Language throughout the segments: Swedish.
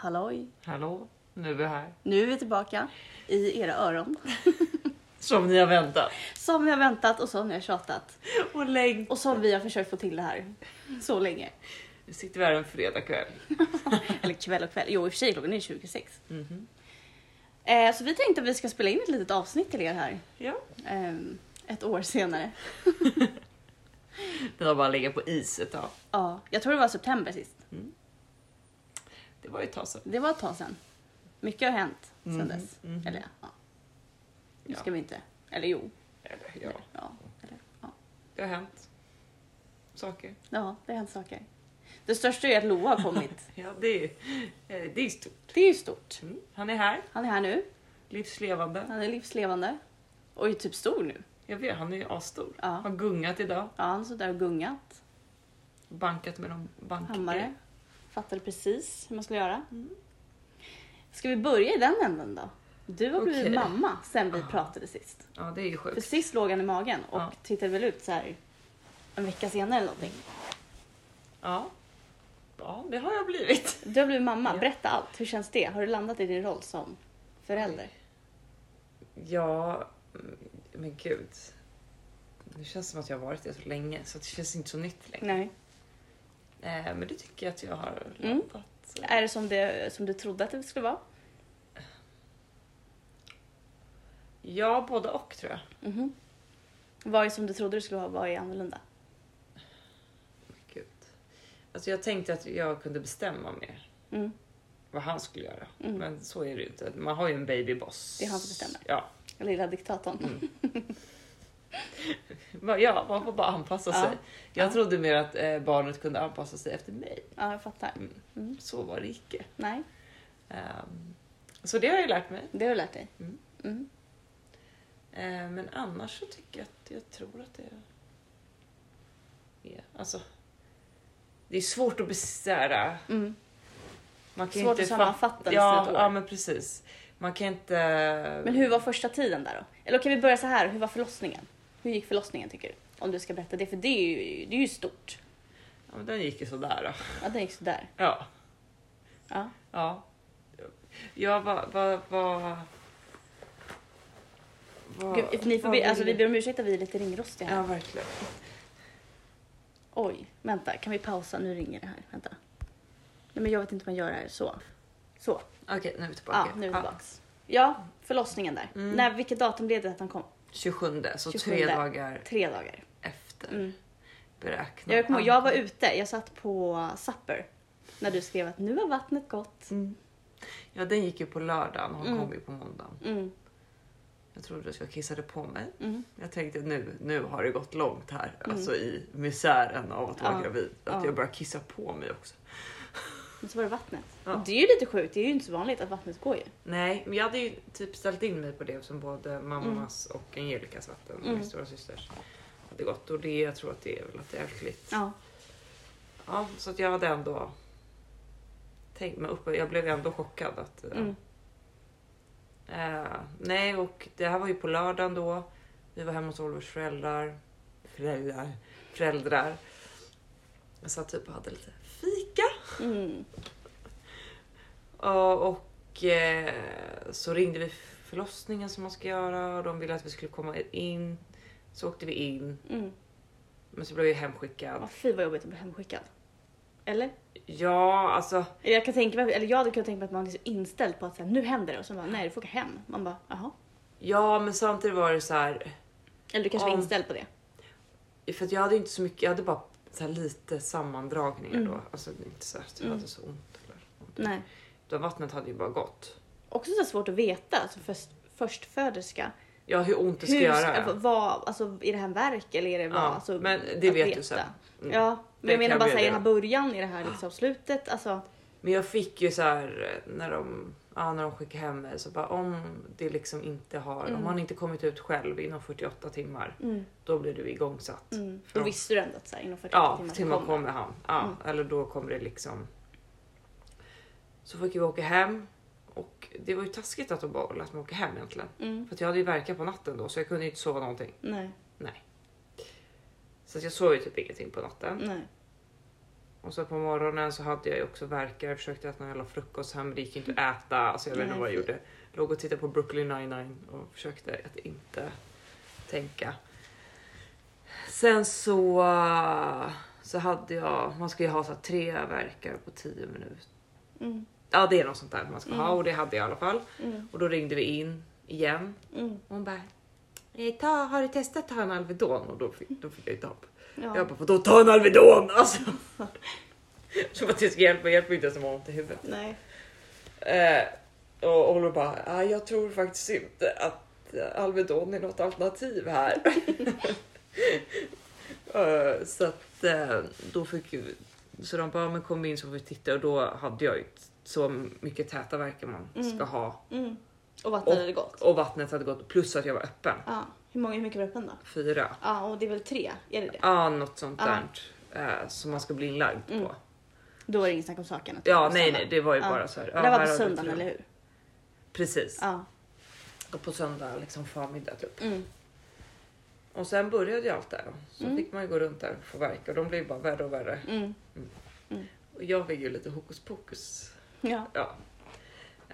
Halloj! Hallå, nu är vi här. Nu är vi tillbaka i era öron. Som ni har väntat. Som vi har väntat och som vi har tjatat. Och längd. Och som vi har försökt få till det här så länge. Nu sitter vi här en fredagkväll. Eller kväll och kväll. Jo, i och för sig klockan är 26. Mhm. Eh, så vi tänkte att vi ska spela in ett litet avsnitt till er här. Ja. ehm, ett år senare. Den har bara legat på is ett tag. Ja, jag tror det var september sist. Det var ju ett tag sedan. Det var ett tag sedan. Mycket har hänt sedan Mhm, dess. mhm. Eller ja. Nu Ja. ska vi inte. Eller jo. Eller, ja, Ja, eller, ja. det har hänt saker. ja, det har hänt saker. Det största är att Loa har kommit. Ja, det är, eh, det är stort. Det är stort. Mm. Han är här, Han är här nu. livslevande. Han är livslevande. Och är typ stor nu. Jag vet, han är ju asstor. Ja. Har gungat idag. Ja, han står där och gungat. Bankat med någon bank. Hammare. Fattade precis hur man skulle göra. Mm. Ska vi börja i den änden då? Du har blivit Okej. mamma sen vi Ah. pratade sist. Ja, det är ju För sjukt. sist låg han i magen och Ja. tittade väl ut så här en vecka senare eller någonting. Ja. Ja, det har jag blivit. Du har blivit mamma. Ja. Berätta allt. Hur känns det? Har du landat i din roll som förälder? Ja, mm, men gud. Det känns som att jag har varit det så länge så det känns inte så nytt längre. Nej. Eh, men det tycker jag att jag har Mm. landat. Är det som, det som du trodde att det skulle vara? Ja, både och tror jag. Mhm. Vad är som du trodde det skulle vara? Vad är annorlunda? Gud. Alltså jag tänkte att jag kunde bestämma mer Mm. vad han skulle göra. Mm. Men så är det ju inte. Man har ju en babyboss. Det är han som bestämmer. Ja. Lilla diktatorn. Ja, man får bara anpassa sig. Jag Ja. trodde mer att eh, barnet kunde anpassa sig efter mig. Ja, jag fattar. Mm. Mm. Så var det icke. Nej, Ehm, så det har jag lärt mig. det har du lärt dig. Mm. Eh, men annars så tycker jag att jag tror att det är... Alltså, det är svårt att bestära. Mm. Man kan Svårt inte att sammanfatta ja, ja, men precis. Man kan inte... Men hur var första tiden där då? Eller kan vi börja så här, hur var förlossningen? Hur gick förlossningen tycker du? Om du ska berätta det, för det är ju, det är ju stort. Ja, men den gick ju sådär då. Ja, den gick sådär. Ja. Ja. Ja. Ja, vad... vad, vad... vad Gud, ni får be, alltså, vi ber om ursäkt att vi är lite ringrostiga här. Ja, verkligen. Oj, vänta, kan vi pausa? Nu ringer det här. Vänta. Nej, men jag vet inte hur man gör det här. Så. Så, Okej, nu är vi tillbaka. ja, nu är vi tillbaks. Ja, förlossningen där. Mm. När, vilket datum blev det att han kom? 27, så 27. tre dagar Tre dagar. efter Mm. beräknat. Jag, kommer jag var ute, jag satt på Supper. När du skrev att nu har vattnet gått. Mm. Ja, den gick ju på lördagen och Mm. kom ju på måndagen. Mm, Jag trodde att jag kissade på mig. mm. Jag tänkte nu, nu har det gått långt här, Mm. alltså i misären av att vara Ja. gravid. Att Ja. jag börjar kissa på mig också. Men så var det vattnet. Ja. Det är ju lite sjukt, det är ju inte så vanligt att vattnet går ju. Nej, men jag hade ju typ ställt in mig på det som både mammas och Angelicas vatten, Mm. min stora systers hade gått. Och det, jag tror att det är väl att det är ärftligt. Ja. Ja, så att jag hade ändå tänkt mig upp. Jag blev ändå chockad att... eh, Mm. Eh, nej, och det här var ju på lördagen då. Vi var hemma hos Olivers föräldrar. Föräldrar. Föräldrar. Jag satt typ och hade lite. Mm. Och, och eh, så ringde vi förlossningen som man ska göra och de ville att vi skulle komma in. Så åkte vi in. Mm. Men så blev jag hemskickad. Ja, fy vad jobbigt att bli hemskickad. Eller? Ja, alltså. Jag kan tänka mig, eller jag hade kunnat tänka mig att man är så inställd på att så här, nu händer det och så bara nej du får åka hem. Man bara jaha. Ja, men samtidigt var det så här. Eller du kanske var Om- inställd på det. För att jag hade inte så mycket. Jag hade bara så här lite sammandragningar Mm. då. Alltså inte så att jag Mm. hade så ont. Eller någonting. Nej. Utan vattnet hade ju bara gått. Också så svårt att veta, alltså först, förstföderska. Ja, hur ont det ska Hur, göra. vad, alltså är det här en verk eller är det vad? Ja, alltså, men det vet du veta. sen. Mm. Ja, men Det jag menar bara bli säga den här början, är det här liksom slutet? Alltså, Men jag fick ju så här eh, när de, ja, när de skickade hem mig så bara om det liksom inte har, Mm. om han inte kommit ut själv inom 48 timmar, mm, då blir du igångsatt. mm. Då visste du ändå att så här, inom 48 Ja, timmar så timmar kommer kommer han. Ja, Mm. eller då kommer det liksom. Så fick vi åka hem och det var ju taskigt att de bara lät mig åka hem egentligen. Mm, För att jag hade ju verkat på natten då så jag kunde ju inte sova någonting. nej, Så att jag sov ju typ ingenting på natten. nej. Och så på morgonen så hade jag ju också värkar. Jag försökte äta någon jävla frukost hem, men det gick inte att äta. Alltså jag vet inte vad jag gjorde. Låg och tittade på Brooklyn 99 och försökte att inte tänka. Sen så, så hade jag, man ska ju ha så här tre verkar på 10 minuter. Mm. Ja det är något sånt där man ska ha Mm. och det hade jag i alla fall. Mm. Och då ringde vi in igen Mm. och hon bara "Eh, ta, har du testat att ta en Alvedon? Och då fick, då fick jag ju tapp. Ja. Jag bara vadå ta en Alvedon? Alltså. Så att det ska hjälpa hjälper inte ens om man har ont i huvudet. Nej. Eh, och Oliver bara "Ah, jag tror faktiskt inte att eh, Alvedon är något alternativ här. Eh, så att eh, då fick ju, så de bara men kom in så får vi titta och då hade jag ju så mycket täta verkar man Mm. ska ha Mm. Och vattnet hade gått. och vattnet hade gått plus att jag var öppen. Ja. Hur många hur mycket var öppen då? Fyra. Ja, och det är väl tre? Är det det? Ja, något sånt Ja. där. Eh, som man ska bli inlagd Mm. på. Då är det inget snack om saken. att Ja, nej, nej, det var ju Ja. bara så här. Det ja, var här på söndagen, eller hur? Precis. Ja. Och på söndag liksom förmiddag typ. Mm. Och sen började ju allt där. Så Mm. fick man ju gå runt där och få verka och de blev bara värre och värre. Mm. Och jag fick ju lite hokus pokus. Ja. Ja.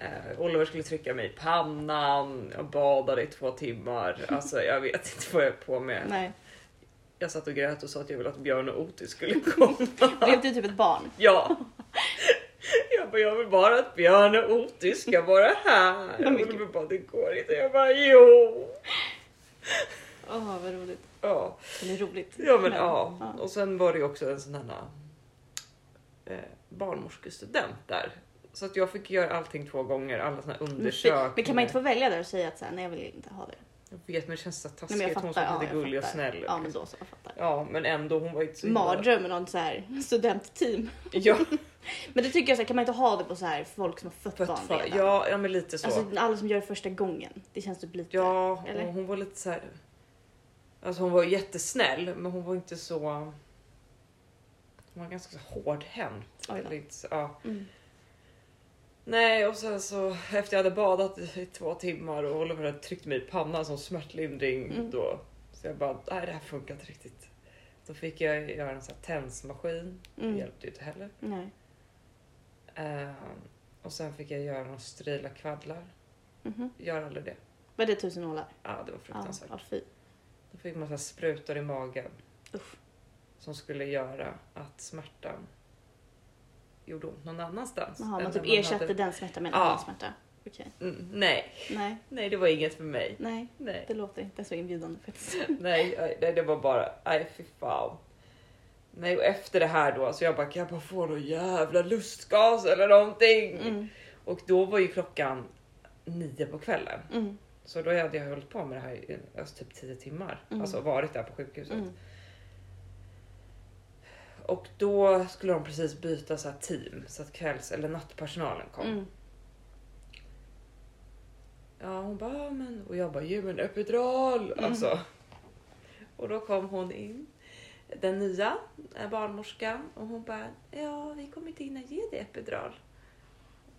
Eh, Oliver skulle trycka mig i pannan, jag badade i två timmar. Alltså jag vet inte vad jag är på med. Nej. Jag satt och grät och sa att jag ville att Björn och Otis skulle komma. Blev du typ ett barn? Ja. Jag bara, jag vill bara att Björn och Otis ska vara här. Men Oliver bara, det går inte. Jag bara, jo. Åh, vad roligt. Ja. Eller roligt. Ja men ja. ja. Och sen var det ju också en sån här eh, barnmorskestudent där. Så att jag fick göra allting två gånger, alla såna undersökningar. men kan man inte få välja där och säga att så här, nej jag vill inte ha det? Jag vet men det känns så Nej, taskigt. men jag hon fattar. som Ja, lite gullig och fattar. snäll. Ja men då så, jag fattar. Ja men ändå hon var inte så Mardröm med något så här studentteam. Ja, Men det tycker jag så här, kan man inte ha det på så här folk som har fött barn redan? ja, ja men lite så. Alltså alla som gör det första gången. Det känns typ lite... ja, eller? och hon var lite så här. Alltså hon var jättesnäll men hon var inte så. Hon var ganska så hårdhänt. Lite Ja. Mm. Nej och sen så efter jag hade badat i två timmar och Oliver hade tryckt mig i pannan som smärtlindring Mm. då. Så jag bara, nej det här funkar inte riktigt. Då fick jag göra en sån här tensmaskin. Det Mm. hjälpte ju inte heller. Nej. Ehm, och sen fick jag göra några sterila kvaddlar. Mhm. Gör aldrig det. Var det tusen nålar? Ja det var fruktansvärt. ja, fy. Då fick man så här sprutor i magen. Usch. Som skulle göra att smärtan gjorde ont någon annanstans. Jaha, man typ ersatte hade- den smärtan med en Ja. annan smärta. Okej. Mm, nej, Nej, nej det var inget för mig. nej. Nej. Det låter inte så inbjudande faktiskt. Nej, nej, nej, det var bara, nej fy fan. Nej, och efter det här då, så jag bara, kan jag bara få någon jävla lustgas eller någonting? Mm. Och då var ju klockan nio på kvällen. Mm. Så då hade jag hållit på med det här i alltså, typ tio timmar. Mm. Alltså varit där på sjukhuset. Och då skulle de precis byta så team så att kvälls eller nattpersonalen kom. Mm. Ja, hon bara, "Ja, men... Och jag bara, ge mig en epidural. Mm. Alltså. Och då kom hon in, den nya eh, barnmorskan. Och hon bara, ja vi kommer inte hinna ge dig epidural.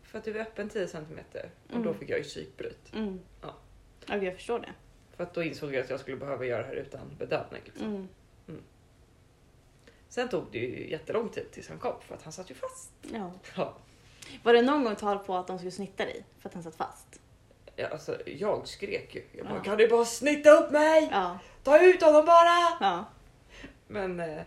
För att du är öppen 10 centimeter. Och då Mm. fick jag ju psykbryt. Mm. Ja. Ja, jag förstår det. För att då insåg jag att jag skulle behöva göra det här utan bedövning. Liksom. Mm. Sen tog det ju jättelång tid tills han kom för att han satt ju fast. Ja. Ja. Var det någon gång tal på att de skulle snitta dig för att han satt fast? Ja, alltså, jag skrek ju. Jag bara, Ja. kan du bara snitta upp mig? Ja. Ta ut honom bara! Ja. Men eh,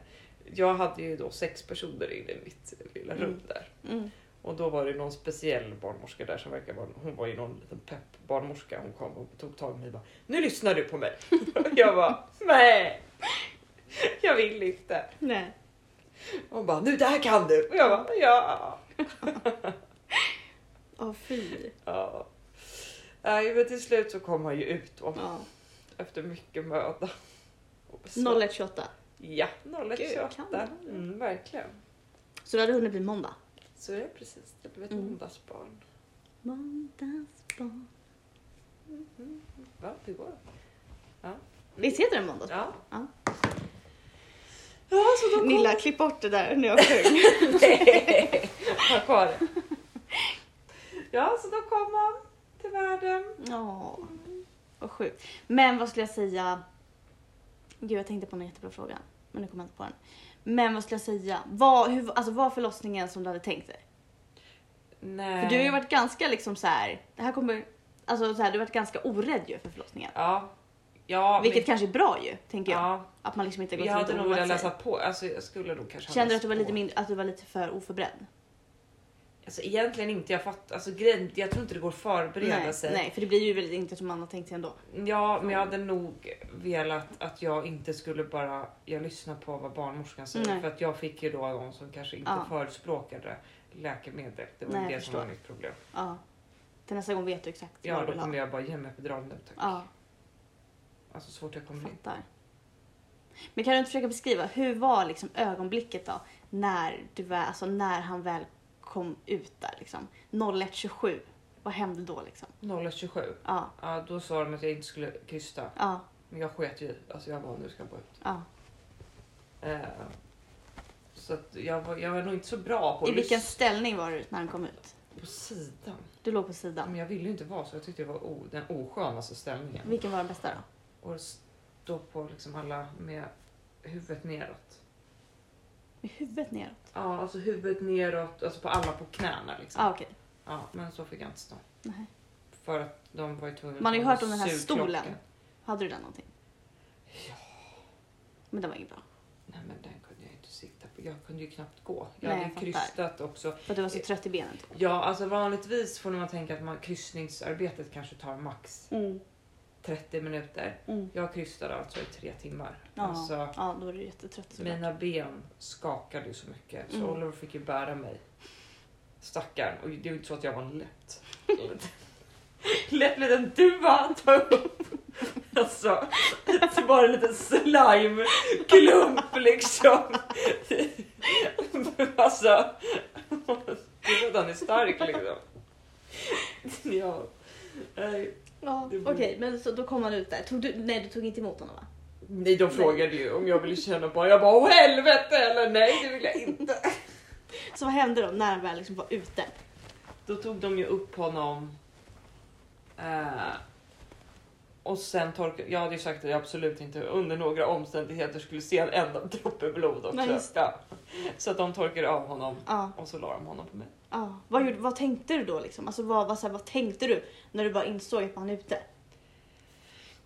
jag hade ju då sex personer inne i mitt lilla rum Mm. där. Mm. Och då var det någon speciell barnmorska där som verkar vara, hon var ju någon liten pepp barnmorska. Hon kom och tog tag i mig och bara, nu lyssnar du på mig. jag bara, nej. Jag vill inte. Nej. Hon bara, nu där kan du. Och jag bara, ja. Åh fy. ja. Nej men till slut så kom han ju ut då. Ja. Efter mycket möda. Och så- 0128. Ja, Gud, 0128. kan du? Mm, verkligen. Så det hade hunnit bli måndag? Så är det precis. Det blev ett Mm. måndagsbarn. Måndagsbarn. Mm. Va, hur går det? Visst heter den måndagsbarn? Ja. Ja. Ja, så då kom... Nilla, klipp bort det där när jag sjöng. Nej, ha kvar det. Ja, så då kom han till världen. Ja, vad sjukt. Men vad skulle jag säga? Gud, jag tänkte på en jättebra fråga, men nu kommer jag inte på den. Men vad skulle jag säga? Var, hur, alltså, var förlossningen som du hade tänkt dig? Nej. För du har ju varit ganska liksom så här. det här kommer, alltså så här, du har varit ganska orädd ju för förlossningen. Ja. Ja, Vilket men, kanske är bra ju, tänker jag. Ja, Att man liksom inte gått jag hade nog velat läsa på. Alltså jag skulle nog kanske Kände du att du var lite, mindre, att du var lite för oförberedd? Alltså egentligen inte. Jag fatt, alltså grejen, jag tror inte det går att förbereda Nej, sig. nej, för det blir ju väldigt inte som man har tänkt sig ändå. Ja, men jag hade nog velat att jag inte skulle bara jag lyssnar på vad barnmorskan säger. Nej. För att jag fick ju då någon som kanske inte Ja. förespråkade läkemedel. Det var Nej, det som var mitt problem. Ja. Till nästa gång vet du exakt Ja, då kommer jag bara ge mig epidural nu tack. Ja, Alltså så fort jag kommer in. fattar. Men kan du inte försöka beskriva, hur var liksom ögonblicket då? När, du var, alltså när han väl kom ut där liksom. 01.27. Vad hände då liksom? 01.27. Ja, Ja, då sa de att jag inte skulle krysta. ja, Men jag sket ju. Alltså jag bara, nu ska jag bara ut. ja. Eh, så att jag, var, jag var nog inte så bra på I vilken lyssna ställning var du när han kom ut? på sidan. Du låg på sidan. Men jag ville ju inte vara så. Jag tyckte det var o, den oskönaste ställningen. Vilken var den bästa då? Och stå på liksom alla med huvudet neråt. Med huvudet neråt? Ja, alltså huvudet neråt, alltså på alla på knäna liksom. Ah, okej. Ja, men så fick jag inte stå. Nej. För att de var ju tvungna Man har ju hört om den här stolen. Hade du den någonting? Ja. Men den var inget bra. Nej men den kunde jag inte sikta på. Jag kunde ju knappt gå. Jag Nej, hade jag krystat också. För att du var så trött i benen typ. Ja, alltså vanligtvis får man tänka att man, kryssningsarbetet kanske tar max Mm. 30 minuter. Mm. Jag krystade alltså i tre timmar. Ja. Alltså, ja, då var du jättetrött såklart. mina ben skakade ju så mycket så Mm. Oliver fick ju bära mig. Stackarn. Och det är ju inte så att jag var en lätt. lätt liten duva ta upp. Alltså, det var en liten slime-klump liksom. alltså, var den är stark liksom. Ja. Nej. Ja, Okej, var- men så, då kom han ut där. Tog du, nej, du tog inte emot honom va? Nej, de frågade ju om jag ville känna på Jag bara, åh helvete! Eller nej, det vill jag inte. Så vad hände då när han väl liksom var ute? Då tog de ju upp honom. Eh, och sen torkade... Jag hade ju sagt att jag absolut inte under några omständigheter skulle se en enda droppe blod också. Nej, ja. Så att de torkade av honom Ja, och så la de honom på mig. ja. Vad, gjorde, vad tänkte du då liksom? Alltså vad, vad, så här, vad tänkte du när du bara insåg att han är ute?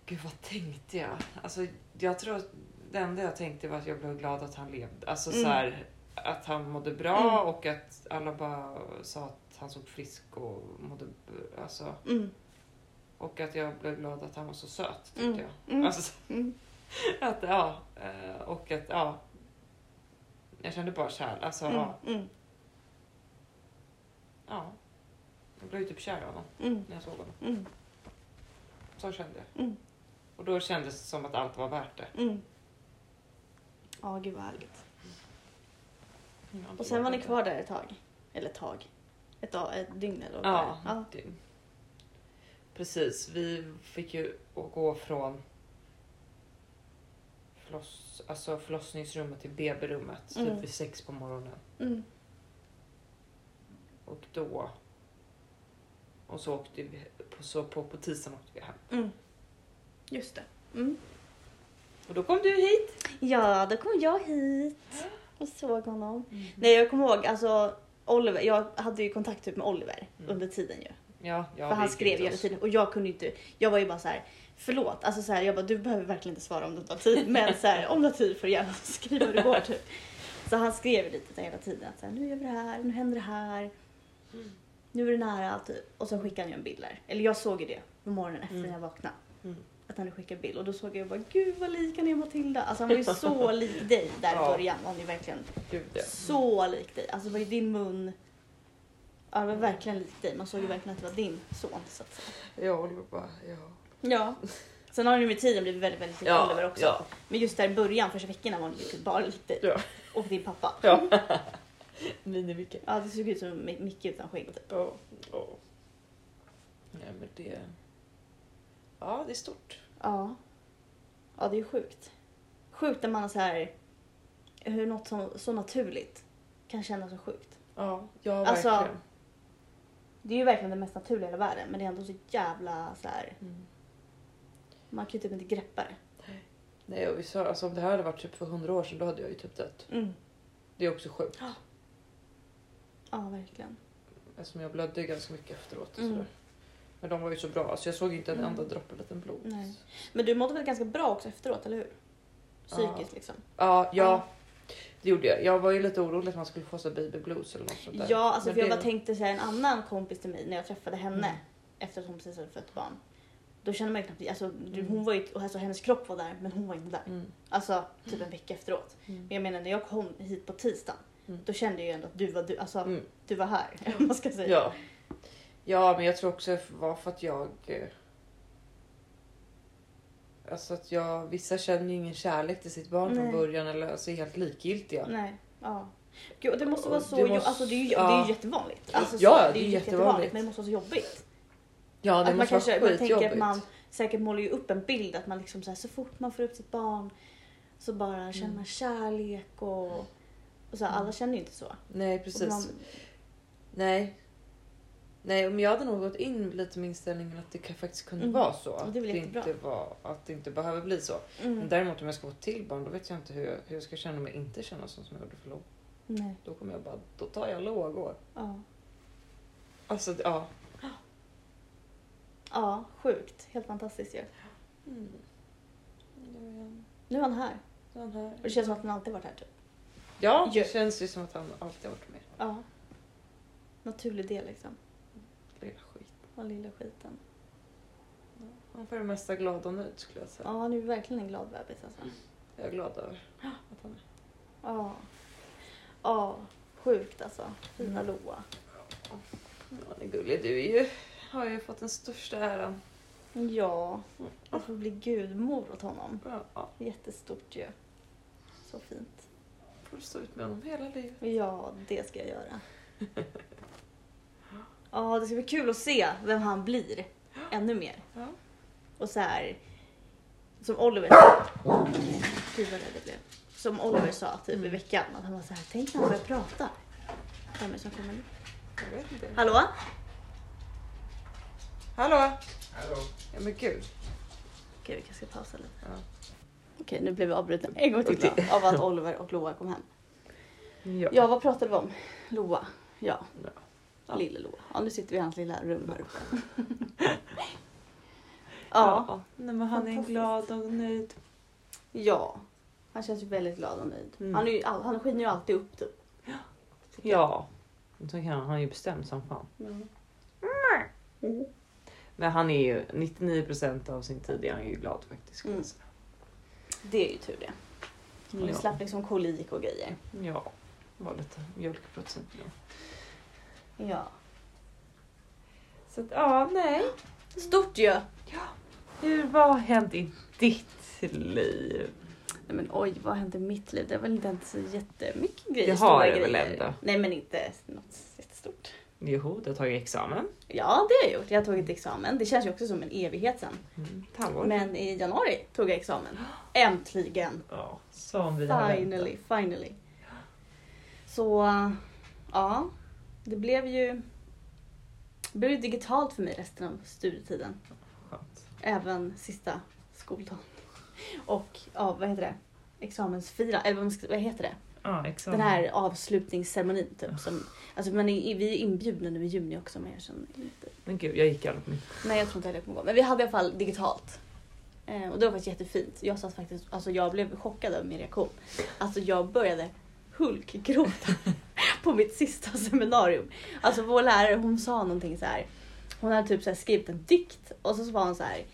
Gud, vad tänkte jag? Alltså, jag tror att det enda jag tänkte var att jag blev glad att han levde. Alltså Mm. så här, att han mådde bra Mm. och att alla bara sa att han såg frisk och mådde... Alltså, Mm. Och att jag blev glad att han var så söt, tyckte Mm. jag. Mm. Alltså, Mm. att, ja, eh, och att, ja. Jag kände bara kärlek. Alltså, Mm. ja, Mm. ja. Jag blev ju typ kär i honom Mm. när jag såg honom. Mm. Så kände jag. Mm. Och då kändes det som att allt var värt det. Mm. Ja, gud vad härligt. Inte Och sen var ni kvar där ett tag. Eller ett tag. Ett, dag, ett dygn eller vad Ja, var det? Precis. Vi fick ju gå från förloss, alltså förlossningsrummet till BB-rummet Mm. typ vid sex på morgonen. Mm. Och då... Och så åkte vi, så på, på tisdagen åkte vi hem. Mm. Just det. Mm. Och då kom du hit. Ja, då kom jag hit och såg honom. Mm. Nej, jag kommer ihåg alltså Oliver. Jag hade ju kontakt typ med Oliver Mm. under tiden ju. Ja, ja, För han skrev ju hela tiden och jag kunde inte. Jag var ju bara så här. Förlåt, alltså så här, jag bara du behöver verkligen inte svara om du inte har tid. Men så här, om du har tid får du gärna skriva hur det går typ. Så han skrev lite så hela tiden att så här, nu gör vi det här, nu händer det här. Nu är det nära typ. Och så skickade han ju en bild där. Eller jag såg ju det på morgonen efter Mm. när jag vaknade. Mm. Att han hade skickat bild och då såg jag bara gud vad lik han är Matilda. Alltså han var ju så lik dig där i Ja. början. Han är verkligen Gud, ja. så lik dig. Alltså det var ju din mun. Ja det var verkligen lik dig. Man såg ju verkligen att det var din son. Så att säga. Ja, Oliver bara, ja. Ja. Sen har han ju med tiden blivit väldigt, väldigt lik Ja, Oliver också. ja. Men just där i början, första veckorna var han ju typ bara lik dig. Ja. Och din pappa. ja. Mini-Micke. Ja det såg ut som Mi- Micke utan skägg typ. Ja. ja. Nej, men det... Ja, det är stort. Ja. Ja, det är ju sjukt. Sjukt när man har så här hur något som, så naturligt kan kännas så sjukt. Ja, ja Alltså, verkligen. Det är ju verkligen det mest naturliga i hela världen men det är ändå så jävla så här. Mm. man kan ju typ inte greppa det. Nej, och vi sa, alltså, om det här hade varit typ för hundra år sedan då hade jag ju typ dött. Mm. Det är också sjukt. Ja, verkligen. Eftersom jag blödde ganska mycket efteråt. Och Mm. sådär. Men de var ju så bra. Alltså, jag såg inte en Mm. enda droppe liten blod. Nej. Men du mådde väl ganska bra också efteråt, eller hur? Psykiskt liksom. Ja, ja. Ja. Det gjorde jag. Jag var ju lite orolig att man skulle få så baby blues eller något sånt där. Ja, alltså för jag bara tänkte här, en annan kompis till mig när jag träffade henne Mm. efter att hon precis hade fött barn. Då kände man ju knappt, alltså Mm. hon var ju, alltså hennes kropp var där men hon var inte där. Mm. Alltså typ en vecka efteråt. Mm. Men jag menar när jag kom hit på tisdagen, Mm. då kände jag ju ändå att du var du, alltså Mm. du var här. man ska säga. Ja. ja, men jag tror också det var för att jag... Alltså att jag, vissa känner ju ingen kärlek till sitt barn Nej. från början eller alltså är helt likgiltiga. Nej, ja. Gud, det måste vara så, det jo, måste- alltså det är ju, ja. det är ju jättevanligt. Alltså, Ja, så, det är ju jättevanligt. Men det måste vara så jobbigt. Ja, det att man måste kanske, vara man tänker att man säkert målar ju upp en bild att man liksom så, här, så fort man får upp sitt barn så bara känner man kärlek och, och så här, alla känner ju inte så. Nej, precis. man, Nej. Nej, om jag hade nog gått in lite med inställningen att det kan- faktiskt kunde Mm. vara så. Att det det, inte var, att det inte behöver bli så. Men mm, däremot om jag ska få till barn då vet jag inte hur jag, hur jag ska känna mig inte känna så som jag gjorde för Lo. nej, Då kommer jag bara, då tar jag lågor. ja. Alltså ja. ja, sjukt. Helt fantastiskt ju. Mm. Nu är han- Nu är han här. nu är han här. Och det känns som att han alltid varit här typ. Ja, Ju. det känns ju som att han alltid varit med. Ja. Naturlig del liksom. Den lilla skiten. Han får det mesta glad och nöjd skulle jag säga. Ja, han är ju verkligen en glad bebis alltså. Jag är glad över att han är. Ja. Ja, sjukt alltså. Fina Mm. Loa. Ja, han är gullig. Du är ju, har ju fått den största äran. Ja, att få bli gudmor åt honom. Ja, Jättestort ju. Så fint. får du stå ut med honom hela livet. Ja, det ska jag göra. Ja, det ska bli kul att se vem han blir. Ännu mer. Ja. Och så här. Som Oliver Gud vad rädd jag blev. Som Oliver sa typ i veckan. Att han var så här, tänk när han börjar prata. Vem är det som kommer nu? Jag vet inte. Hallå? Hallå? Hallå? Ja men gud. Okej, vi kanske ska pausa lite. Ja. Okej, nu blev vi avbrutna en gång till då, av att Oliver och Loa kom hem. Ja. Ja, vad pratade vi om? Loa. Ja, Ja. Ja. lille Loa. Ja, nu sitter vi i hans lilla rum här uppe. ja, Nej, men han är glad och nöjd. ja. Han känns ju väldigt glad och nöjd. Mm. Han, är ju, all- han skiner ju alltid upp typ. Ja. Så kan han, han är ju bestämd som fan. jag. Mm. Men han är ju 99% av sin tid är han ju glad faktiskt. Mm. Det är ju tur det. Nu Ja. slapp liksom kolik och grejer. Ja. Var lite mjölkprocent. Ja. Ja. Så att, ja, nej. Stort ju! Hur, vad har hänt i ditt liv? Nej men oj, vad hände i mitt liv? Det har väl inte hänt så jättemycket grejer. Det har det väl ändå? Nej men inte något jättestort. Jo, du har tagit examen. Ja, det har jag gjort. Jag har tagit examen. Det känns ju också som en evighet sen. Mm. Men i januari tog jag examen. Äntligen! Ja, som vi har Finally, finally. Så, ja. Det blev ju... Det blev digitalt för mig resten av studietiden. Skönt. Även sista skoldagen. Och, ja, vad heter det? Examensfira, eller vad heter det? Examen. Den här avslutningsceremonin typ. Som, alltså är, vi är inbjudna nu i juni också men jag känner inte. Men gud, jag gick aldrig på min. Nej jag tror inte heller jag kommer gå. Men vi hade i alla fall digitalt. Eh, och det var faktiskt jättefint. Jag satt faktiskt, alltså jag blev chockad över min reaktion. Alltså jag började hulkgråta på mitt sista seminarium. Alltså vår lärare hon sa någonting så här. Hon hade typ så här skrivit en dikt och så sa hon så här.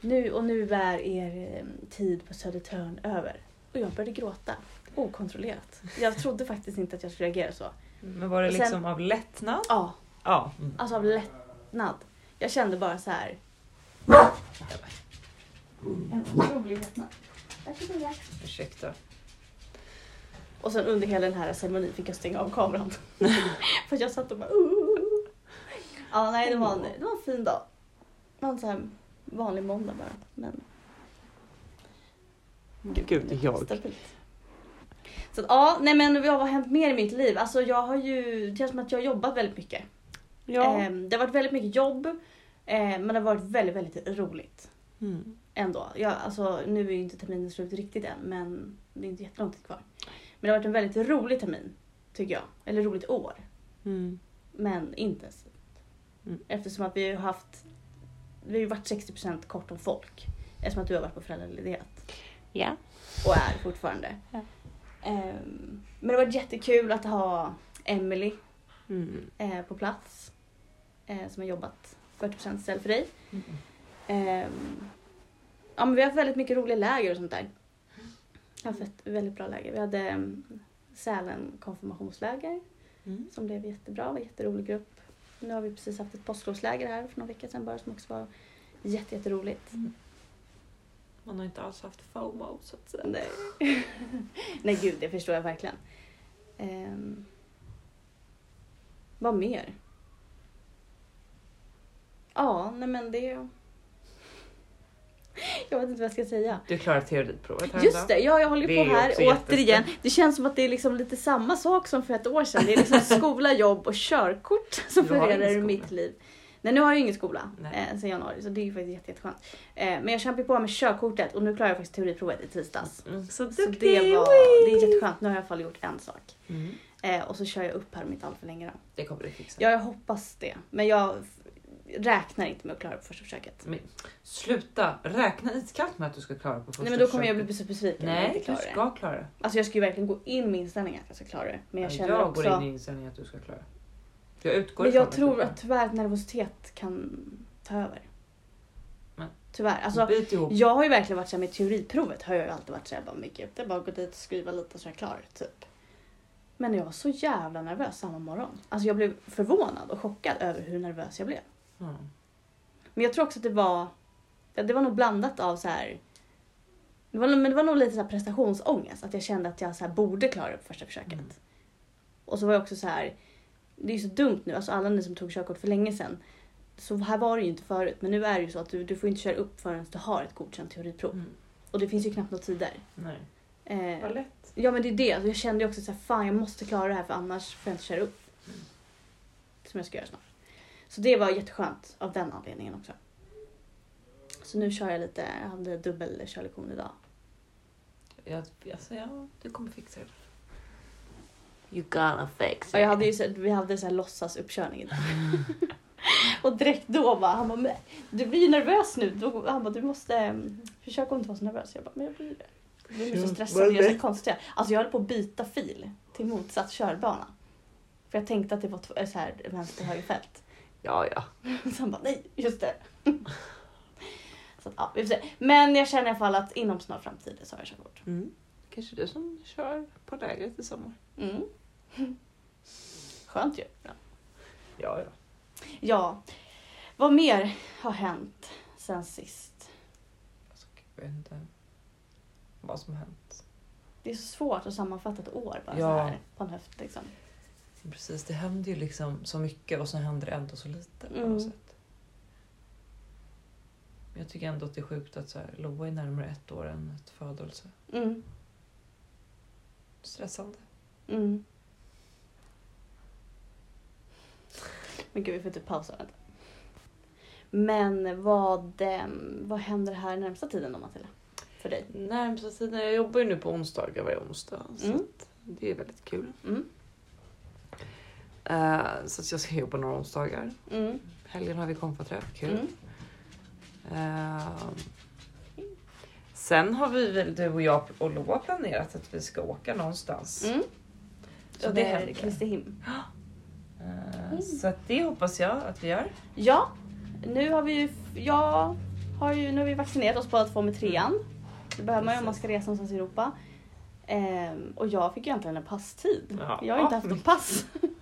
Nu och nu är er eh, tid på Södertörn över. Och jag började gråta. Okontrollerat. Jag trodde faktiskt inte att jag skulle reagera så. Men var det sen- liksom av lättnad? Ja, Ja. Mm. alltså av lättnad. Jag kände bara så här. En otrolig lättnad. Varsågoda. Ursäkta. Och sen under hela den här ceremonin fick jag stänga av kameran. För jag satt och bara uh. Ja nej det var, en, det var en fin dag. Det var en sån här vanlig måndag bara. Men... Gud, det är jag. Stabilt. Så att, ja, nej men vad har hänt mer i mitt liv? Alltså jag har ju, det känns som att jag har jobbat väldigt mycket. Ja. Ehm, det har varit väldigt mycket jobb. eh, men det har varit väldigt, väldigt roligt. Mm. Ändå. Jag, alltså, nu är ju inte terminen slut riktigt än men det är inte jättelång tid kvar. Men det har varit en väldigt rolig termin. Tycker jag. Eller roligt år. Mm. Men intensivt. Mm. Eftersom att vi har haft... Vi har ju varit 60% kort om folk. Eftersom att du har varit på föräldraledighet. Ja. Och är fortfarande. Ehm, men det har varit jättekul att ha Emily Mm. eh, på plats. Eh, som har jobbat 40% istället för dig. Ehm, ja, men vi har haft väldigt mycket roliga läger och sånt där. Har haft ett väldigt bra läger. Vi hade um, Sälen konfirmationsläger Mm. som blev jättebra. Var en jätterolig grupp. Nu har vi precis haft ett påsklovsläger här för några veckor sedan bara som också var jätte, jätteroligt. Man har inte alls haft FOMO så att säga. Nej. Nej gud, det förstår jag verkligen. Um, vad mer? Ja, nej men det... Jag vet inte vad jag ska säga. Du klarar teoriprovet här Just det, ja, jag håller Det på här återigen. Det känns som att det är liksom lite samma sak som för ett år sedan. Det är liksom skola, jobb och körkort som florerar i skola. mitt liv. Nej nu har jag ju ingen skola eh, sen januari så det är ju faktiskt jätte, jätteskönt. Eh, men jag kämpar på med körkortet och nu klarar jag faktiskt teoriprovet i tisdags. Mm. Så Så duktig! det, var, det är jätteskönt. Nu har jag i alla fall gjort en sak. Mm. Eh, och så kör jag upp här om inte allt för länge då. Det kommer du fixa. Ja, jag hoppas det. Men jag räknar inte med att klara på första försöket. Men sluta räkna iskallt med att du ska klara på första Nej men då kommer jag försöket. bli så besviken jag Nej, du klarar ska klara det. Alltså jag ska ju verkligen gå in med inställningen att jag ska klara det. Men jag Ja, känner jag också... går in i inställningen att du ska klara det. Jag utgår Men jag tror att tyvärr att nervositet kan ta över. Men- Tyvärr. Alltså, jag har ju verkligen varit såhär med teoriprovet har jag ju alltid varit såhär bara mycket. Det är bara att gå dit och skriva lite så är jag klar. Typ. Men jag var så jävla nervös samma morgon. Alltså jag blev förvånad och chockad över hur nervös jag blev. Men jag tror också att det var, ja, det var nog blandat av så här. Det var, men det var nog lite så här prestationsångest. Att jag kände att jag så här borde klara på första försöket. Mm. Och så var jag också så här. Det är ju så dumt nu, alltså alla ni som tog körkort för länge sedan. Så här var det ju inte förut. Men nu är det ju så att du, du får inte köra upp förrän du har ett godkänt teoriprov. Mm. Och det finns ju knappt några tider. Nej. Eh, Vad lätt. ja men det är det. Alltså, jag kände ju också så här, fan jag måste klara det här för annars får jag inte köra upp. Mm. Som jag ska göra snart. Så det var jätteskönt av den anledningen också. Så nu kör jag lite, jag hade dubbel körlektion idag. Jag, alltså, ja, du kommer fixa det. You gonna fix Och jag hade ju, så- vi hade så här låtsas uppkörning idag. och direkt då bara, han bara, du blir ju nervös nu. Då, han bara, du måste um, försöka inte vara så nervös. Jag bara, men jag blir det. Jag blir så Ja, stressad och gör så konstiga. Alltså jag höll på att byta fil till motsatt körbana. För jag tänkte att det var så här vänster höger fält. Ja, ja. Så han bara, nej, just det. så att, ja, vi får se. Men jag känner i alla fall att inom snar framtid så har jag körkort. Mm. Kanske du som kör på lägret i sommar. Mm. Skönt ju. Ja, ja. Ja, vad mer har hänt sen sist? Alltså, jag vet inte vad som har hänt. Det är så svårt att sammanfatta ett år bara Ja. så här på en höft liksom. Precis, det händer ju liksom så mycket och så händer det ändå så lite på Mm. något sätt. Men Jag tycker ändå att det är sjukt att så här, Loa är närmare ett år än ett födelse. Mm. Stressande. Mm. Men gud, vi får typ pausa. Vänta. Men vad, ehm, vad händer här närmsta tiden då Matilda? För dig? Närmsta tiden, jag jobbar ju nu på onsdagar varje onsdag. Så Mm. att det är väldigt kul. Mm. Eh, så att jag ska jobba några onsdagar. Mm. Helgen har vi konfaträff, kul. Mm. Eh, sen har vi väl du och jag och Loa planerat att vi ska åka någonstans. Mm. Så Och det det händer. Kristihem. Eh, Mm. Så det hoppas jag att vi gör. Ja, nu har vi ju, jag har ju, nu har vi vaccinerat oss båda två med trean. Det behöver man ju om man ska resa någonstans i Europa. Ehm, och jag fick ju egentligen en passtid. Ja. Jag har inte haft någon pass.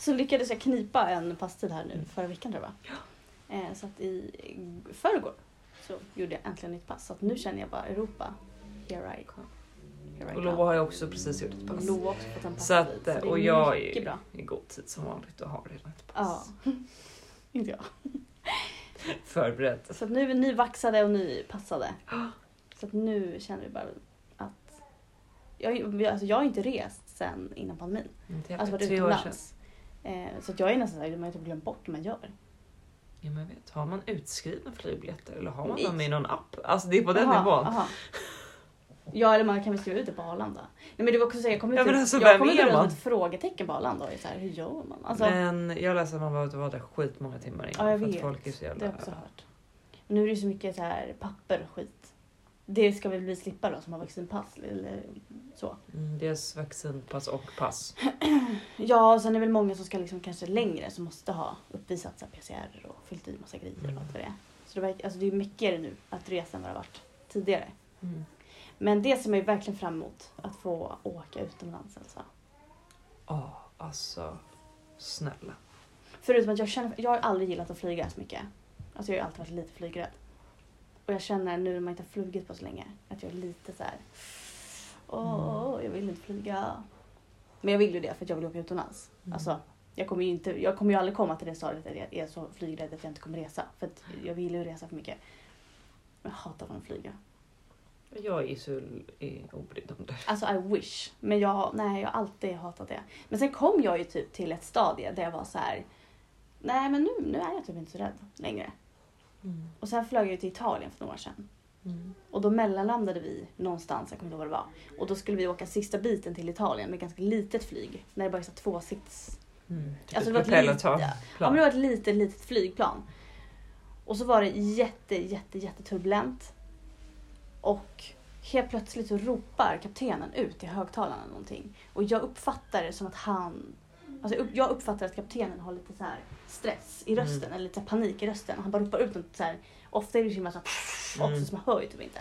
Så lyckades jag knipa en passtid här nu förra veckan tror jag. Eh, så att i förrgår så gjorde jag äntligen nytt pass. Så att nu känner jag bara Europa. Here I, here I Och come. Loa har ju också precis gjort ett Och pass. Lo har också fått en Så att, passtid. Så och jag är ju bra. i god tid som vanligt och har redan ett Ja. pass. Inte jag. Förberedd. Så att nu är vi nyvaxade och nypassade. Så att nu känner vi bara att... Jag, alltså jag har inte rest sen innan pandemin. Inte Alltså varit tre utomlands. Eh, så att jag är nästan såhär, man har typ glömt bort hur man gör. Ja, men jag vet. Har man utskrivna flygbiljetter eller har man Nej. dem i någon app? Alltså det är på den Jaha, nivån. jaha. Ja eller man kan väl skriva ut det på Arlanda. Nej men det var också så jag kommer Ja, inte men alltså, jag kommer med ett frågetecken på Arlanda och så här, hur gör man? Alltså, Men jag läste att man behövde vara där skitmånga timmar innan. Ja, jag för vet. att folk är så det har jävla... jag också hört. Men nu är det så mycket så här papper och skit. Det ska väl vi slippa då som har vaccinpass eller så. Mm, dels vaccinpass och pass. Ja, och sen är det väl många som ska liksom kanske längre som måste ha uppvisat så PCR och fyllt i massa grejer Mm. och allt vad det är. Så det, verkar, alltså det är mycket nu att resa än vad det har varit tidigare. Mm. Men det ser man ju verkligen fram emot, att få åka utomlands alltså. Ja, alltså snälla. Förutom att jag känner, jag har aldrig gillat att flyga så mycket. Alltså jag har alltid varit lite flygrädd. Och jag känner nu när man inte har flugit på så länge att jag är lite så här. Åh, jag vill inte flyga. Men jag vill ju det för att jag vill åka utomlands. Mm. Alltså, jag kommer ju inte, jag kommer ju aldrig komma till det stadiet att jag är så flygrädd att jag inte kommer resa. För att jag vill ju resa för mycket. Men jag hatar att flyga. Jag är så obrydd om det. Alltså I wish. Men jag, nej, jag har alltid hatat det. Men sen kom jag ju typ till ett stadie där jag var så här. Nej men nu, nu är jag typ inte så rädd längre. Mm. Och sen flög jag till Italien för några år sedan. Mm. Och då mellanlandade vi någonstans, jag kommer inte ihåg vad det var. Och då skulle vi åka sista biten till Italien med ganska litet flyg. När det bara är så två sits. Mm. Typ Alltså, det var ett litet- Ja men det var ett litet, litet flygplan. Och så var det jätte, jätte, jätteturbulent. Och helt plötsligt så ropar kaptenen ut i högtalarna någonting. Och jag uppfattar det som att han... Alltså jag uppfattar att kaptenen har lite så här stress i rösten, Mm. eller lite panik i rösten. Och han bara ropar ut något så här. Ofta är det så här också Mm. så man hör ju typ inte.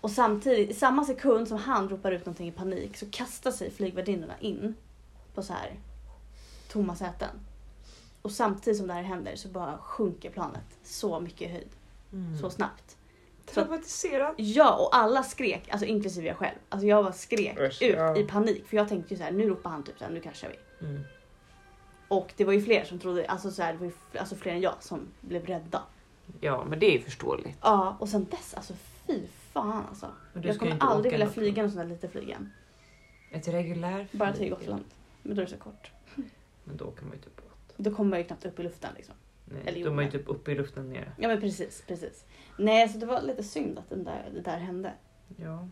Och samtidigt, i samma sekund som han ropar ut någonting i panik så kastar sig flygvärdinnorna in på så här tomma säten. Och samtidigt som det här händer så bara sjunker planet så mycket i höjd, Mm. så snabbt. Traumatiserad. Ja, och alla skrek, alltså inklusive jag själv. Alltså jag bara skrek Usch, ut ja. i panik för jag tänkte ju så här, nu ropar han typ så här, nu kraschar vi. Mm. Och det var ju fler som trodde, alltså så här, det var ju f- alltså fler än jag som blev rädda. Ja, men det är ju förståeligt. Ja, och sen dess, alltså fy fan alltså. Jag ju kommer aldrig vilja något- flyga någon sån där liten flyg igen. Ett reguljärt Bara till. Gotland. Men då är det så kort. Men då kan man ju typ båt. Då kommer man ju knappt upp i luften liksom. Nej, Eller de är ju jorden. typ uppe i luften nere. Ja men precis, precis. Nej, så det var lite synd att den där, det där hände. Ja.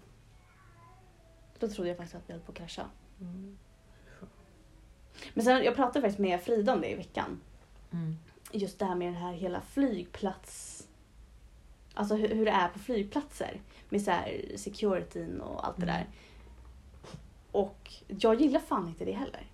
Då trodde jag faktiskt att vi höll på att krascha. Mm. Men sen, jag pratade faktiskt med Frida om det i veckan. Mm. Just det här med den här hela flygplats... Alltså hur, hur det är på flygplatser. Med så här securityn och allt det Mm. där. Och jag gillar fan inte det heller.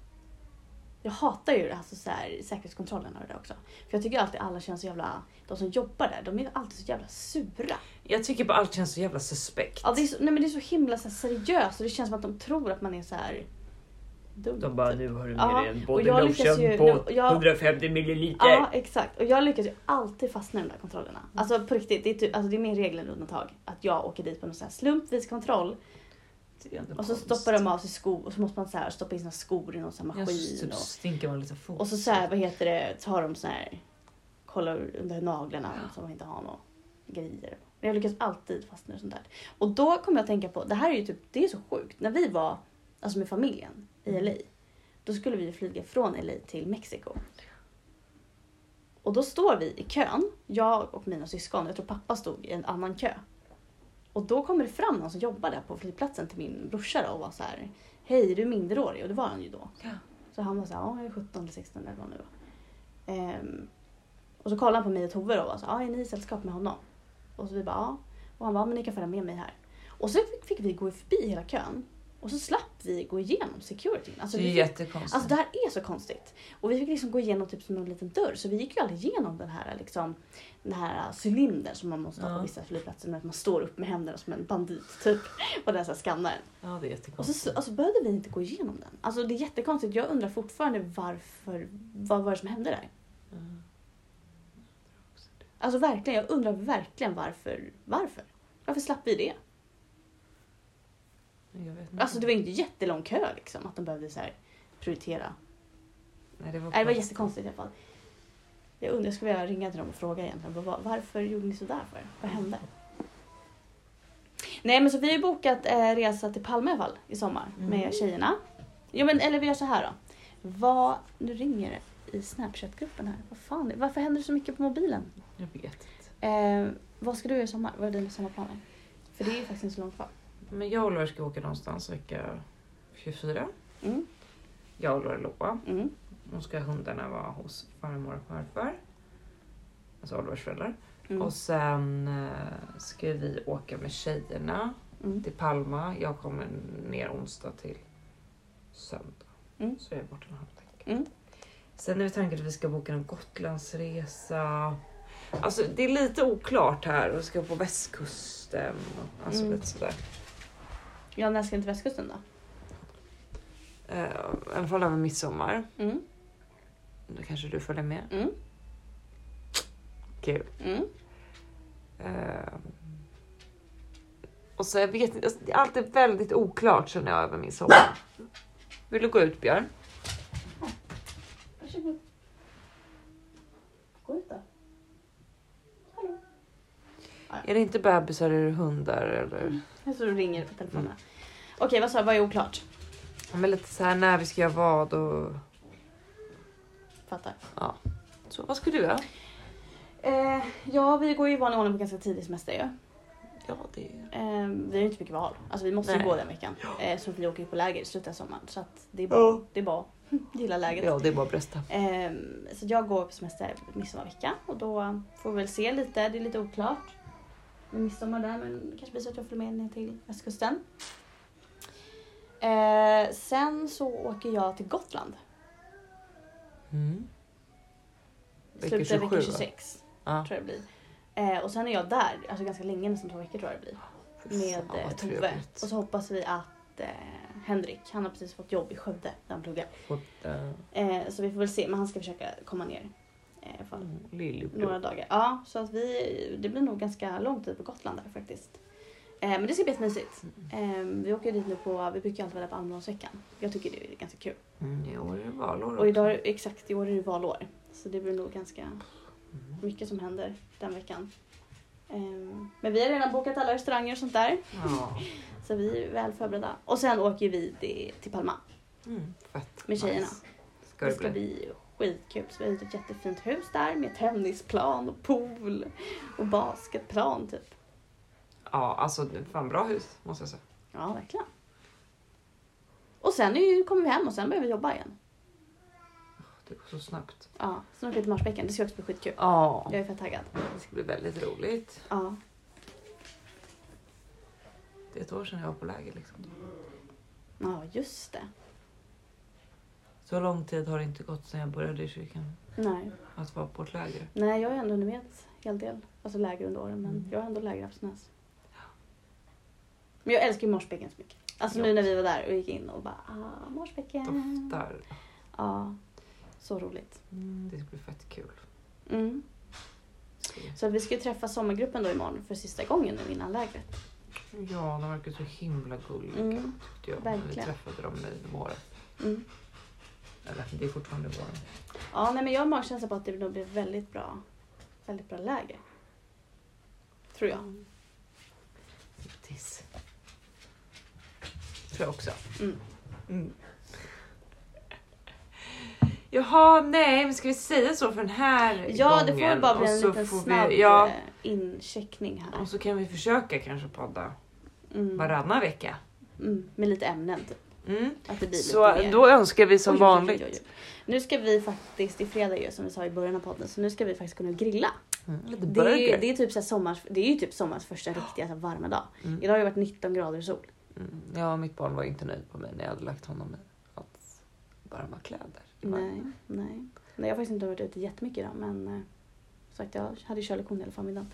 Jag hatar ju alltså så här, säkerhetskontrollen och det där också. För jag tycker alltid alla känns så jävla... De som jobbar där, de är alltid så jävla sura. Jag tycker bara allt känns så jävla suspekt. Ja, det, är så, nej, men det är så himla så seriöst och det känns som att de tror att man är så här dum. De bara, typ. nu har du med Ja, dig en och body jag lyckas lotion ju- på jag- 150 milliliter. Ja, exakt. Och jag lyckas ju alltid fastna i de där kontrollerna. Alltså på riktigt, det är, typ, alltså, det är mer regel än undantag. Att jag åker dit på någon sån här slumpvis kontroll och så stoppar de av sig skor och så måste man så här stoppa in sina skor i någon sån här Ja, maskin. så typ och, stinker man lite fort. och så, så här, vad heter det, tar de så här, kollar under naglarna så man inte har några grejer. Men jag lyckas alltid fastna i sånt där. Och då kommer jag att tänka på, det här är ju typ, det är så sjukt. När vi var, alltså med familjen i Mm. LA, då skulle vi flyga från LA till Mexiko. Och då står vi i kön, jag och mina syskon, jag tror pappa stod i en annan kö. Och då kommer det fram någon som jobbar där på flygplatsen till min brorsa då och var så här, Hej, är du minderårig? Och det var han ju då. Ja. Så han var så här, ja jag är 17 eller 16 eller vad nu var. Ehm, och så kollade han på mig och Tove då och var så ja är ni i sällskap med honom? Och så vi bara ja. Och han bara, men ni kan följa med mig här. Och så fick vi gå förbi hela kön. Och så slapp vi gå igenom securityn. Alltså, det är fick, jättekonstigt. alltså det här är så konstigt. Och vi fick liksom gå igenom typ som en liten dörr. Så vi gick ju aldrig igenom den här liksom den här cylindern som man måste ha Ja. på vissa flygplatser. Med att man står upp med händerna som en bandit typ. Och den här skannaren. ja, det är Och så jättekonstigt. alltså, behövde vi inte gå igenom den. Alltså det är jättekonstigt. Jag undrar fortfarande varför, vad var det som hände där? Mm. Alltså verkligen, jag undrar verkligen varför. Varför? Varför slapp vi det? Alltså det var inte jättelång kö liksom. Att de behövde så här prioritera. Nej, det var, Nej, det var konstigt. jättekonstigt i alla fall. Jag undrar, jag skulle vilja ringa till dem och fråga egentligen. Var, varför gjorde ni sådär för? Vad hände? Nej men så vi har ju bokat eh, resa till Palma i alla fall i sommar Mm. med tjejerna. Jo men eller vi gör så här då. Vad, nu ringer det i Snapchat-gruppen här. Vad fan, varför händer det så mycket på mobilen? Jag vet inte. Eh, vad ska du göra i sommar? Vad är dina sommarplaner? För det är ju faktiskt inte så långt kvar. Men jag och Oliver ska åka någonstans vecka 24. Mm, Jag och Loa. mm, Nu ska hundarna vara hos farmor och farfar. Alltså Olivers föräldrar. mm, Och sen eh, ska vi åka med tjejerna mm. till Palma. Jag kommer ner onsdag till söndag. Mm. Så jag är borta en halv vecka. Mm. Sen är det tanken att vi ska boka en Gotlandsresa. Alltså det är lite oklart här. Vi ska på västkusten. och- Alltså Mm. lite sådär. Ja, när ska ni till västkusten då? I alla fall över midsommar. Mm, Då kanske du följer med. mm, Kul. mm. Eh, och så jag vet inte, alltså, det är alltid väldigt oklart känner jag över min sommar. Vill du gå ut Björn? Varsågod. Gå ut då. Hallå. Är det inte bebisar är det hundar eller? Jag tror du ringer på telefonen. Okej, vad sa du? Vad är oklart? Ja, Men lite så här när vi ska göra vad och Fattar. så. Vad ska du göra? Eh, ja, vi går ju i vanlig ordning på ganska tidig semester ju. Ja, det är... Eh, vi har ju inte mycket val. Alltså vi måste ju Nej. gå den veckan. Eh, så vi åker ju på läger i slutet av sommaren. Så att det är bara, Ja. det är bara gilla läget. Ja, det är bara att brösta. Eh, så jag går på semester midsommarvecka och då får vi väl se lite. Det är lite oklart med midsommar där men det kanske blir så att jag följer med ner till västkusten. Eh, sen så åker jag till Gotland. Mm. Slutet av 27, vecka va? 26 Ja. tror jag det blir. Eh, och sen är jag där, alltså ganska länge, nästan två veckor tror jag det blir. Med eh, Tove. Och så hoppas vi att eh, Henrik, han har precis fått jobb i Skövde där han pluggar. Eh, så vi får väl se, men han ska försöka komma ner. Eh, mm. Några dagar. Ja, så att vi, det blir nog ganska lång tid på Gotland där faktiskt. Eh, men det ska bli jättemysigt. Eh, vi åker dit nu på, vi brukar alltid vara där på Almedalsveckan. Jag tycker det är ganska kul. Mm, I år är det valår Och idag, också. exakt i år är det valår. Så det blir nog ganska Mm. mycket som händer den veckan. Ehm, Men vi har redan bokat alla restauranger och sånt där. Ja. Så vi är väl förberedda. Och sen åker vi till Palma Mm, fett. med tjejerna. Nice. Ska Det det ska bli. bli skitkul. Så vi hyrt ett jättefint hus där med tennisplan och pool och basketplan typ. Ja, alltså fan bra hus måste jag säga. Ja, verkligen. Och sen är kommer vi hem och sen börjar vi jobba igen. Det går så snabbt. Ja, sen åker vi till Marsbäcken. Det ska också bli skitkul. Ja, Jag är fett taggad. det ska bli väldigt roligt. Ja. Det är ett år sedan jag var på läger liksom. ja, just det. Så lång tid har det inte gått sedan jag började i kyrkan. Nej. Att vara på ett läger. Nej, jag har ändå hunnit med ett hel del alltså läger under åren, men Mm. jag har ändå lägerabstinens. Men jag älskar ju Morsbäcken så mycket. Alltså Ja. nu när vi var där och gick in och bara ah, Morsbäcken. Doftar. Ja, så roligt. Mm, det ska bli fett kul. Mm. Så. Vi ska ju träffa sommargruppen då imorgon för sista gången nu innan lägret. Ja, de verkar så himla gulliga Mm, tyckte jag. När vi verkligen. träffade dem i våren. Mm. Eller det är fortfarande våren. Ja, nej men jag har magkänsla på att det nog blir väldigt bra, väldigt bra läger. Tror jag. Tiss. Tror jag också. Mm. Mm. Jaha, nej, men ska vi säga så för den här Ja, gången? det får väl bara bli en liten snabb Vi, ja, eh, incheckning här. och så kan vi försöka kanske podda Mm. varannan vecka. Mm, med lite ämnen typ. Mm. Att det blir Så lite mer. då önskar vi som Oj, vanligt. oj, oj. Nu ska vi faktiskt, i fredag ju som vi sa i början av podden, så nu ska vi faktiskt kunna grilla. Mm, lite Det är, ju- det är, typ så sommars, det är ju typ sommars första riktiga så varma dag. Mm. Idag har det varit 19 grader sol. Mm. Ja, mitt barn var inte nöjd på mig när jag hade lagt honom i att varma kläder. Nej, nej. nej. Jag har faktiskt inte varit ute jättemycket idag men eh, sagt jag hade körlektion hela förmiddagen.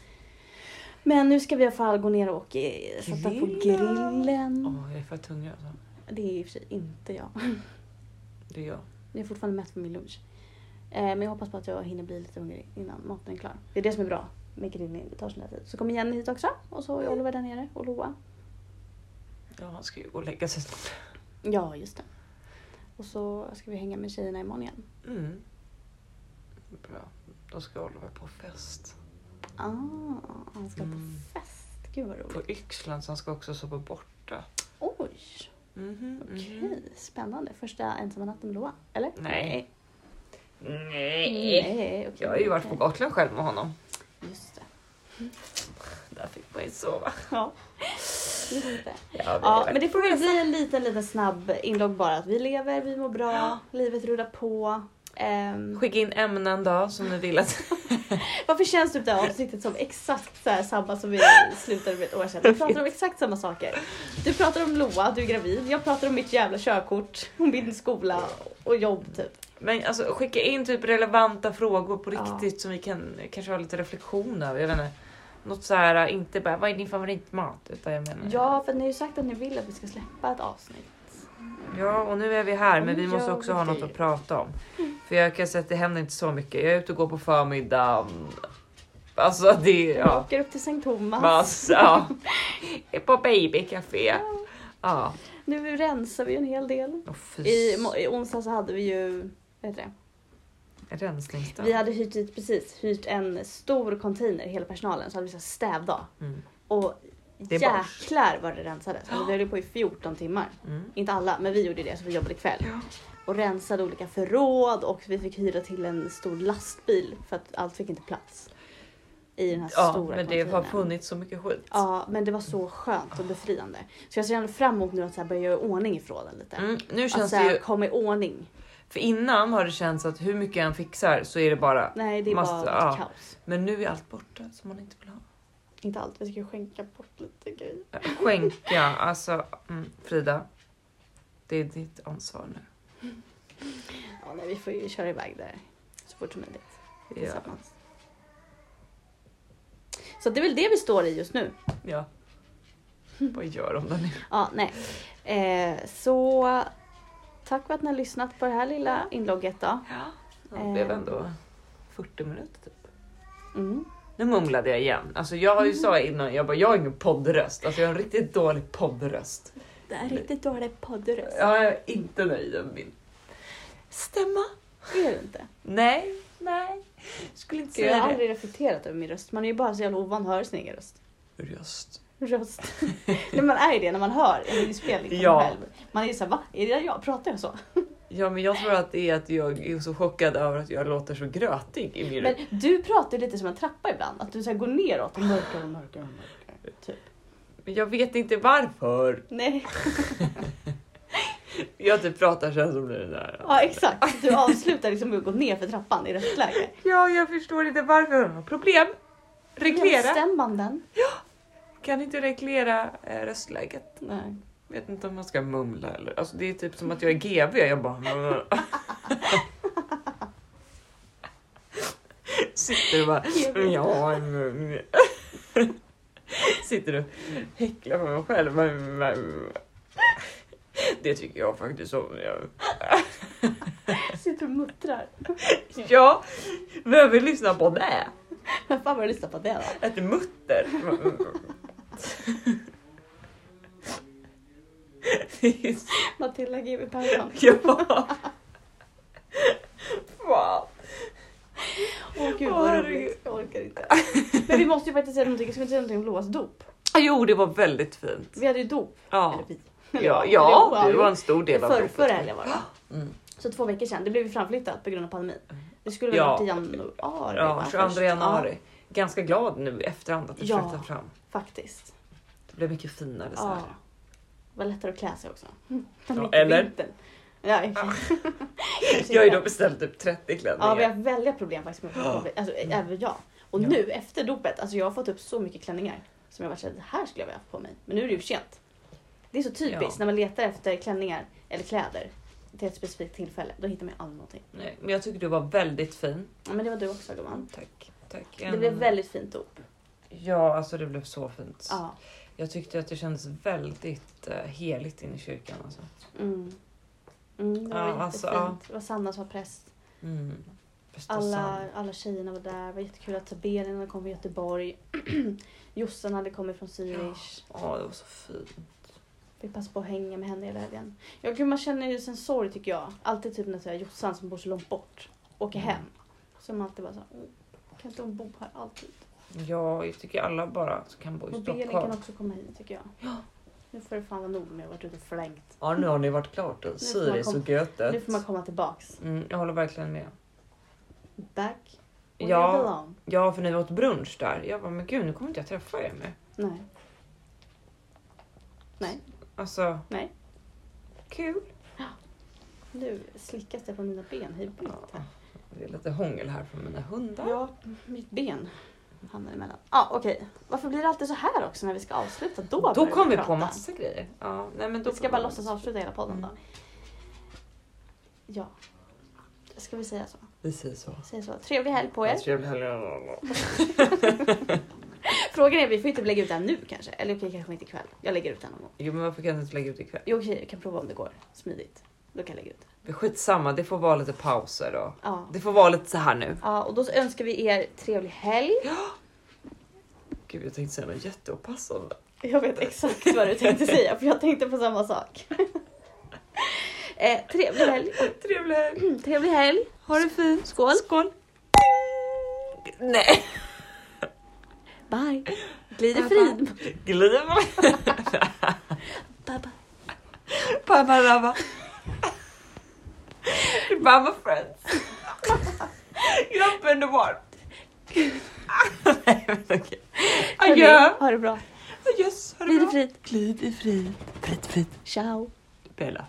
Men nu ska vi i alla fall gå ner och eh, sätta på grillen. Åh, jag är fett hungrig alltså. Det är i och för sig inte jag. Det är jag. Jag är fortfarande mätt för min lunch. Eh, men jag hoppas på att jag hinner bli lite hungrig innan maten är klar. Det är det som är bra med grillning, det tar sin tid. Så kommer Jenny hit också och så är Oliver där nere och Loa. Ja, han ska ju gå och lägga sig snart. Ja, just det. Och så ska vi hänga med tjejerna imorgon igen. Mm. Bra. Då ska Oliver på fest. Ah, han ska Mm. på fest. Gud vad roligt. På Yxland så han ska också sova borta. Oj, Mhm, okej. mhm. Spännande. Första ensamma natten med Loa, eller? Nej. Nej. Nej, okej. Jag har ju varit på Gotland själv med honom. Just det. Där fick man ju sova. Ja. Lite. Ja, Ja, men det får väl bli en liten, liten snabb inlogg bara. Att vi lever, vi mår bra, livet rullar på. Ehm, Skicka in ämnen då som ni vill att... varför känns det här avsnittet som exakt så samma som vi slutade med ett år sedan? Vi pratar om exakt samma saker. Du pratar om Loa, du är gravid. Jag pratar om mitt jävla körkort, om min skola och jobb typ. Men alltså skicka in typ relevanta frågor på Ja. riktigt som vi kan kanske ha lite reflektion över. Jag vet inte. Något så här, inte bara vad är din favoritmat? Utan jag menar. Ja, för ni har ju sagt att ni vill att vi ska släppa ett avsnitt. Ja, och nu är vi här, Och men vi måste också ha något att prata om. För jag kan säga att det händer inte så mycket. Jag är ute och går på förmiddagen. Alltså det ja. åker upp till Sankt Thomas. Massa, ja. På babycafé. Ja. Nu rensar vi en hel del. Oh. I, I onsdag så hade vi ju, vad heter det? Rensningsdag. Vi hade hyrt hit, precis, hyrt en stor container, hela personalen, så hade vi så stävdag. Mm. Och Det jäklar vad det rensades. Vi höll på i 14 timmar. Mm. Inte alla, men vi gjorde det så vi jobbade kväll. Och rensade olika förråd och vi fick hyra till en stor lastbil för att allt fick inte plats. I den här Ja, stora men det har funnits så mycket skit. Ja, men det var så skönt och befriande. Så jag ser ändå fram emot nu att så här börja göra ordning i förråden lite. Mm, nu Att känns så det ju, komma i ordning. för innan har det känts att hur mycket jag än fixar så är det bara, Nej, det är Måste- bara ja. kaos. men nu är allt borta som man inte vill ha. Inte allt, vi ska skänka bort lite grejer. Skänka, alltså mm, Frida. Det är ditt ansvar nu. Ja, nej, vi får ju köra iväg där så fort som möjligt. Ja. Tillsammans. Så det är väl det vi står i just nu. ja. Vad gör de där nere? Ja, nej. Eh, så tack för att ni har lyssnat på det här lilla inlogget då. Ja, det blev ändå 40 minuter typ. Mm. Nu mumlade jag igen. Alltså jag har ju sa innan, jag bara jag har ingen poddröst. Alltså jag har en riktigt dålig poddröst. Det är riktigt dålig poddröst. Jag är inte nöjd med min stämma. Är det inte. Nej, nej. Skulle inte Gud, jag har säga det. aldrig reflekterat över min röst. Man är ju bara så jävla ovan att höra sin egen röst. Röst. Röst. Nej, man är ju det när man hör en inspelning Ja. själv. Man är ju såhär, va? Är det jag? Pratar jag så? Ja men jag tror att det är att jag är så chockad över att jag låter så grötig i min Men du pratar ju lite som en trappa ibland. Att du så här går neråt och mörkare och mörkare och mörkare. Typ. Men jag vet inte varför. Nej, Jag typ pratar så här som det där. ja exakt. Du avslutar liksom med att gå ner för trappan i röstläge. Ja, jag förstår inte varför. Problem. Reglera. Stämbanden. Kan inte reglera eh, röstläget. Nej. Vet inte om man ska mumla eller. Alltså det är typ som att jag är GV. Jag bara. Sitter och bara. Ja. Sitter och häcklar på mig själv. Det tycker jag faktiskt om. Sitter och muttrar. Ja, vem vill lyssna på det? Vem fan var det lyssnar på det då? Ett mutter. Matilda GW Persson. Ja. Fan. Åh gud vad roligt. Jag orkar inte. Men vi måste ju faktiskt säga någonting. Ska vi inte säga någonting om Loas dop? Jo, det var väldigt fint. Vi hade ju dop. Ja, Eller vi. ja, Eller ja du var en stor del av dopet. förra helgen var det. Mm. Så två veckor sedan. Det blev ju framflyttat på grund av pandemin. Det skulle väl Ja. varit i januari Ja, va, 22 först. januari. Ganska glad nu efterhand att det Ja. flyttat fram. Ja, faktiskt. Det blev mycket finare så Ja. här. Det var lättare att klä sig också. Ja, eller? vintern. Ja, exakt. Jag har ju då beställt typ 30 klänningar. Ja, vi har väldiga problem faktiskt med att alltså, Mm. även jag. Och Ja. nu efter dopet, alltså jag har fått upp så mycket klänningar som jag varit såhär, det här skulle jag vilja ha på mig. Men nu är det ju för sent. Det är så typiskt Ja. när man letar efter klänningar eller kläder till ett specifikt tillfälle. Då hittar man ju aldrig någonting. Nej, men jag tycker du var väldigt fin. Ja, men det var du också gumman. Tack. Tack. Det blev väldigt fint dop. Ja, alltså det blev så fint. Ja. Jag tyckte att det kändes väldigt uh, heligt inne i kyrkan. Alltså. Mm. Mm, det var Ja, jättefint. alltså, ja. Det var Sanna som var präst. Mm. Alla, alla tjejerna var där. Det var jättekul att Benjamin hade kommit från Göteborg. Jossan hade kommit från Zürich. Ja, det var så fint. Fick passa på att hänga med henne hela helgen. Ja, gud, man känner ju en sorg tycker jag. Alltid typ när här, Jossan som bor så långt bort åker Mm. hem. Så man alltid bara så här, "Åh, kan inte hon bo här alltid? Ja, jag tycker alla bara kan bo i Benjamin Stockholm. kan också komma hit tycker jag. Ja. Nu får det fan vara nog med att ha varit ute och flängt. Ja, nu har ni varit klart. då. komma- och Götet. Nu får man komma tillbaks. Mm, jag håller verkligen med. Back where Ja. you belong. Ja, för när vi åt brunch där. Jag bara, men gud nu kommer inte jag träffa er mer. Nej. Nej, Alltså, nej. kul. Nu slickas det på mina ben vilt här. Det är lite hångel här från mina hundar. Ja, mitt ben hamnar emellan. Ja, okej. Varför blir det alltid så här också när vi ska avsluta? Då, Då kom vi prata. på massa grejer. Ja, nej, men då Vi ska bara låtsas avsluta hela podden då. Mm. Ja. Ska vi säga så? Vi säger så. Säg så. Trevlig helg på er. Trevlig helg. Frågan är, vi får inte lägga ut den nu kanske. Eller okej, kanske inte ikväll. Jag lägger ut den någon gång. Jo, men varför kan jag inte lägga ut ikväll? Jo, okej, jag kan prova om det går smidigt. Då kan jag lägga ut det. Skitsamma, det får vara lite pauser då. Ja. Det får vara lite så här nu. ja, och då så önskar vi er trevlig helg. Gud, jag tänkte säga något jätteopassande. Jag vet exakt vad du tänkte säga, för jag tänkte på samma sak. eh, trevlig helg. Trevlig helg. Mm, trevlig helg. Ha det fint. Skål. Skål. Nej. Bye. Glid i frid. Glid. Bye, bye. Baba rabba. Baba friends. Gruppen the one. Nej men okej. Adjö. Ha det bra. Adjöss. Ha det Glid i bra. frid. Glid i frid. Frid, frid. Ciao. Bella.